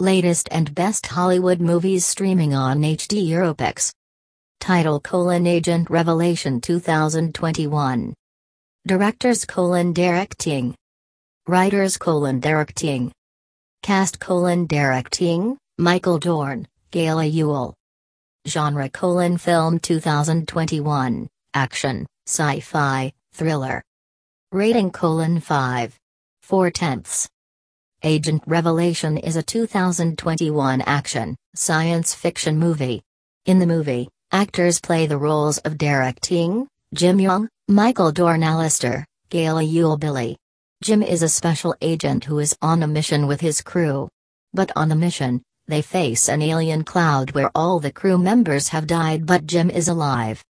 Latest and best Hollywood movies streaming on HD Europix. Title colon Agent Revelation 2021. Directors colon Ting. Writers colon Ting. Cast colon Ting, Michael Dorn, Gayla Ewell. Genre colon Film 2021, Action, Sci-Fi, Thriller. Rating colon 5. 4 tenths. Agent Revelation is a 2021 action, science fiction movie. In the movie, actors play the roles of Derek Ting, Jim Young, Michael Dorn Alistair, Gayla Ewell Billy. Jim is a special agent who is on a mission with his crew. But on the mission, they face an alien cloud where all the crew members have died but Jim is alive.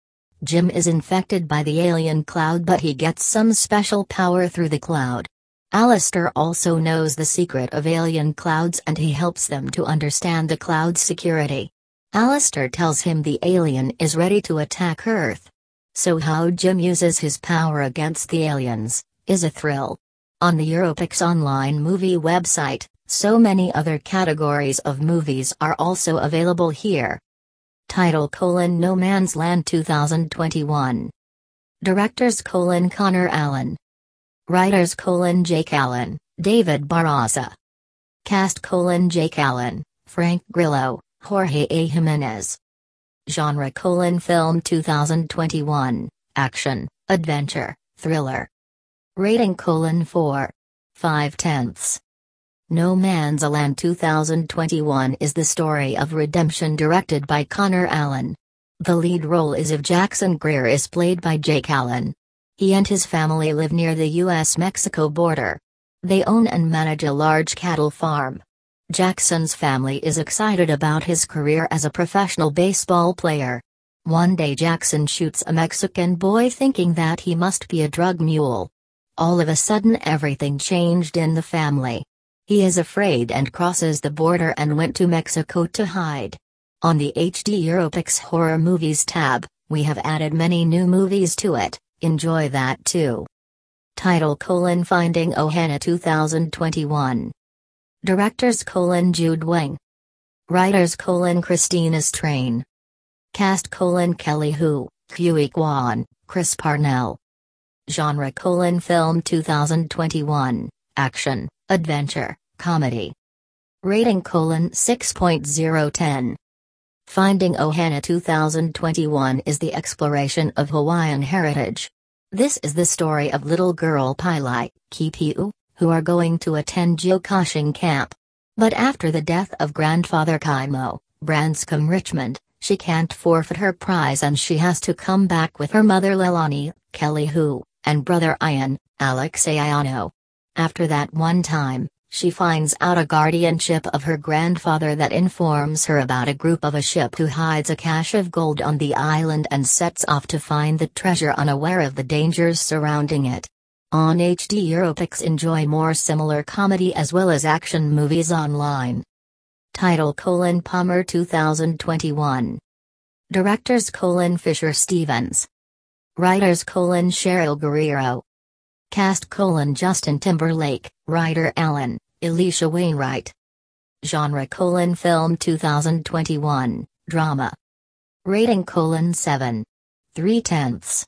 Jim is infected by the alien cloud but he gets some special power through the cloud. Alistair also knows the secret of alien clouds and he helps them to understand the cloud's security. Alistair tells him the alien is ready to attack Earth. So how Jim uses his power against the aliens, is a thrill. On the Europix online movie website, so many other categories of movies are also available here. Title colon No Man's Land 2021. Directors colon Connor Allen. Writers colon Jake Allen, David Barraza. Cast colon Jake Allen, Frank Grillo, Jorge A. Jimenez. Genre colon Film 2021, Action, Adventure, Thriller. Rating colon 4. 5 tenths. No Man's Land 2021 is the story of redemption directed by Connor Allen. The lead role is of Jackson Greer is played by Jake Allen. He and his family live near the US-Mexico border. They own and manage a large cattle farm. Jackson's family is excited about his career as a professional baseball player. One day Jackson shoots a Mexican boy thinking that he must be a drug mule. All of a sudden everything changed in the family. He is afraid and crosses the border and went to Mexico to hide. On the HD Europix Horror Movies tab, we have added many new movies to it, enjoy that too. Title colon Finding Ohana 2021. Directors colon Jude Weng. Writers colon Christina Strain. Cast colon Kelly Hu, Huey Kwan, Chris Parnell. Genre colon Film 2021, Action, Adventure, Comedy. Rating colon 6.010. Finding Ohana 2021 is the exploration of Hawaiian heritage. This is the story of little girl Pilai, Kipiu, who are going to attend geocaching camp. But after the death of grandfather Kaimo, Branscombe Richmond, she can't forfeit her prize and she has to come back with her mother Leilani, Kelly Hu, and brother Ian, Alex Aiono. After that one time, she finds out a guardianship of her grandfather that informs her about a group of a ship who hides a cache of gold on the island and sets off to find the treasure unaware of the dangers surrounding it. On HD Europix enjoy more similar comedy as well as action movies online. Title colon Palmer 2021. Directors colon Fisher Stevens. Writers colon Cheryl Guerrero. Cast colon Justin Timberlake, Ryder Allen, Elisha Wainwright. Genre colon Film 2021, Drama. Rating colon 7. 3 tenths.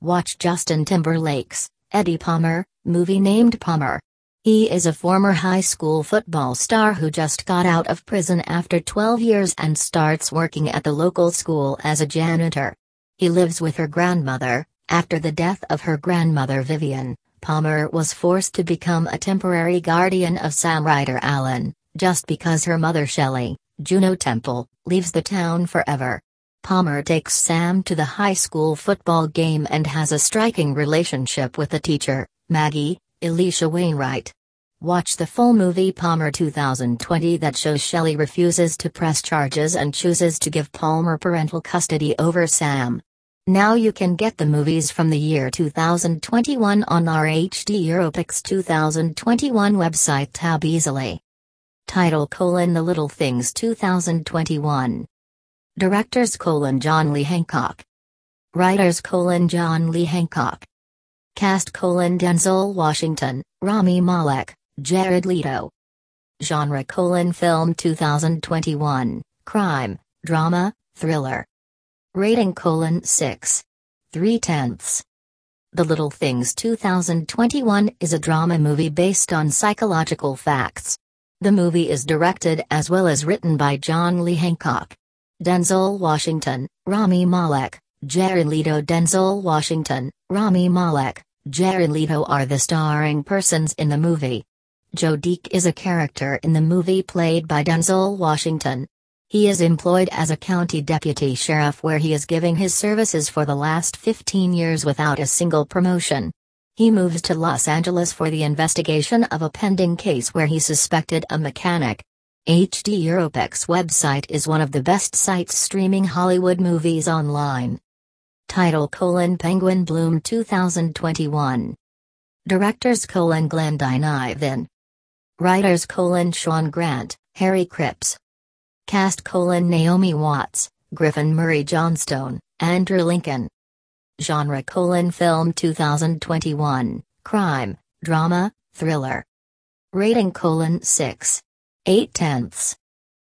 Watch Justin Timberlake's, Eddie Palmer, movie named Palmer. He is a former high school football star who just got out of prison after 12 years and starts working at the local school as a janitor. He lives with her grandmother, after the death of her grandmother Vivian, Palmer was forced to become a temporary guardian of Sam Ryder Allen, just because her mother Shelley, Juno Temple, leaves the town forever. Palmer takes Sam to the high school football game and has a striking relationship with the teacher, Maggie, Elisha Wainwright. Watch the full movie Palmer 2020 that shows Shelley refuses to press charges and chooses to give Palmer parental custody over Sam. Now you can get the movies from the year 2021 on our HD Europix 2021 website tab easily. Title colon The Little Things 2021. Directors colon John Lee Hancock. Writers colon John Lee Hancock. Cast colon Denzel Washington, Rami Malek, Jared Leto. Genre colon film 2021, crime, drama, thriller. Rating colon 6. 3 tenths. The Little Things 2021 is a drama movie based on psychological facts. The movie is directed as well as written by John Lee Hancock. Denzel Washington, Rami Malek, Jared Leto Denzel Washington, Rami Malek, Jared Leto are the starring persons in the movie. Joe is a character in the movie played by Denzel Washington. He is employed as a county deputy sheriff where he is giving his services for the last 15 years without a single promotion. He moves to Los Angeles for the investigation of a pending case where he suspected a mechanic. HD Europix website is one of the best sites streaming Hollywood movies online. Title colon Penguin Bloom 2021. Directors colon Glendyn Ivin. Writers colon Sean Grant, Harry Cripps. Cast colon Naomi Watts, Griffin Murray Johnstone, Andrew Lincoln. Genre colon Film 2021, Crime, Drama, Thriller. Rating colon 6. 8 tenths.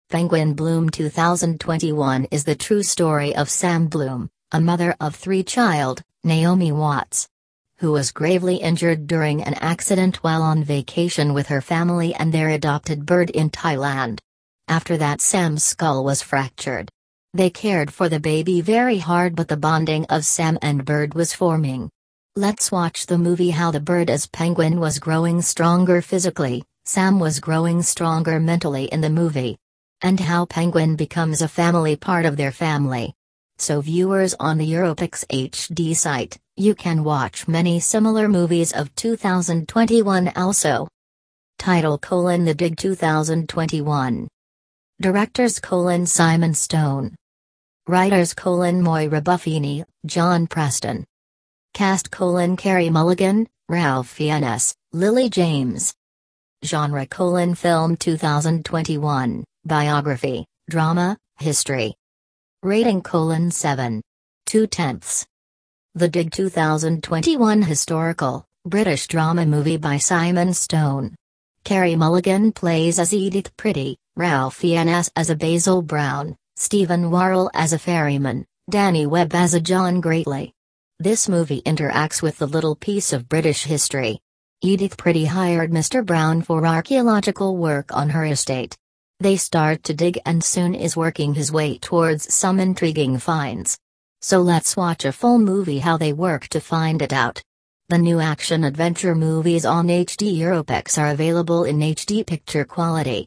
Penguin Bloom 2021 is the true story of Sam Bloom, a mother of three child, Naomi Watts, who was gravely injured during an accident while on vacation with her family and their adopted bird in Thailand. After that, Sam's skull was fractured. They cared for the baby very hard, but the bonding of Sam and Bird was forming. Let's watch the movie How the Bird as Penguin was growing stronger physically, Sam was growing stronger mentally in the movie. And how Penguin becomes a family part of their family. So, viewers on the Europix HD site, you can watch many similar movies of 2021 also. Title colon The Dig 2021. Directors colon Simon Stone. Writers colon Moira Buffini, John Preston. Cast colon Carey Mulligan, Ralph Fiennes, Lily James. Genre colon Film 2021, Biography, Drama, History. Rating colon 7. 2 tenths. The Dig 2021 historical, British drama movie by Simon Stone. Carey Mulligan plays as Edith Pretty, Ralph Fiennes as a Basil Brown, Stephen Worrell as a ferryman, Danny Webb as a John Greatley. This movie interacts with the little piece of British history. Edith Pretty hired Mr. Brown for archaeological work on her estate. They start to dig and soon is working his way towards some intriguing finds. So let's watch a full movie how they work to find it out. The new action adventure movies on HD Europix are available in HD picture quality.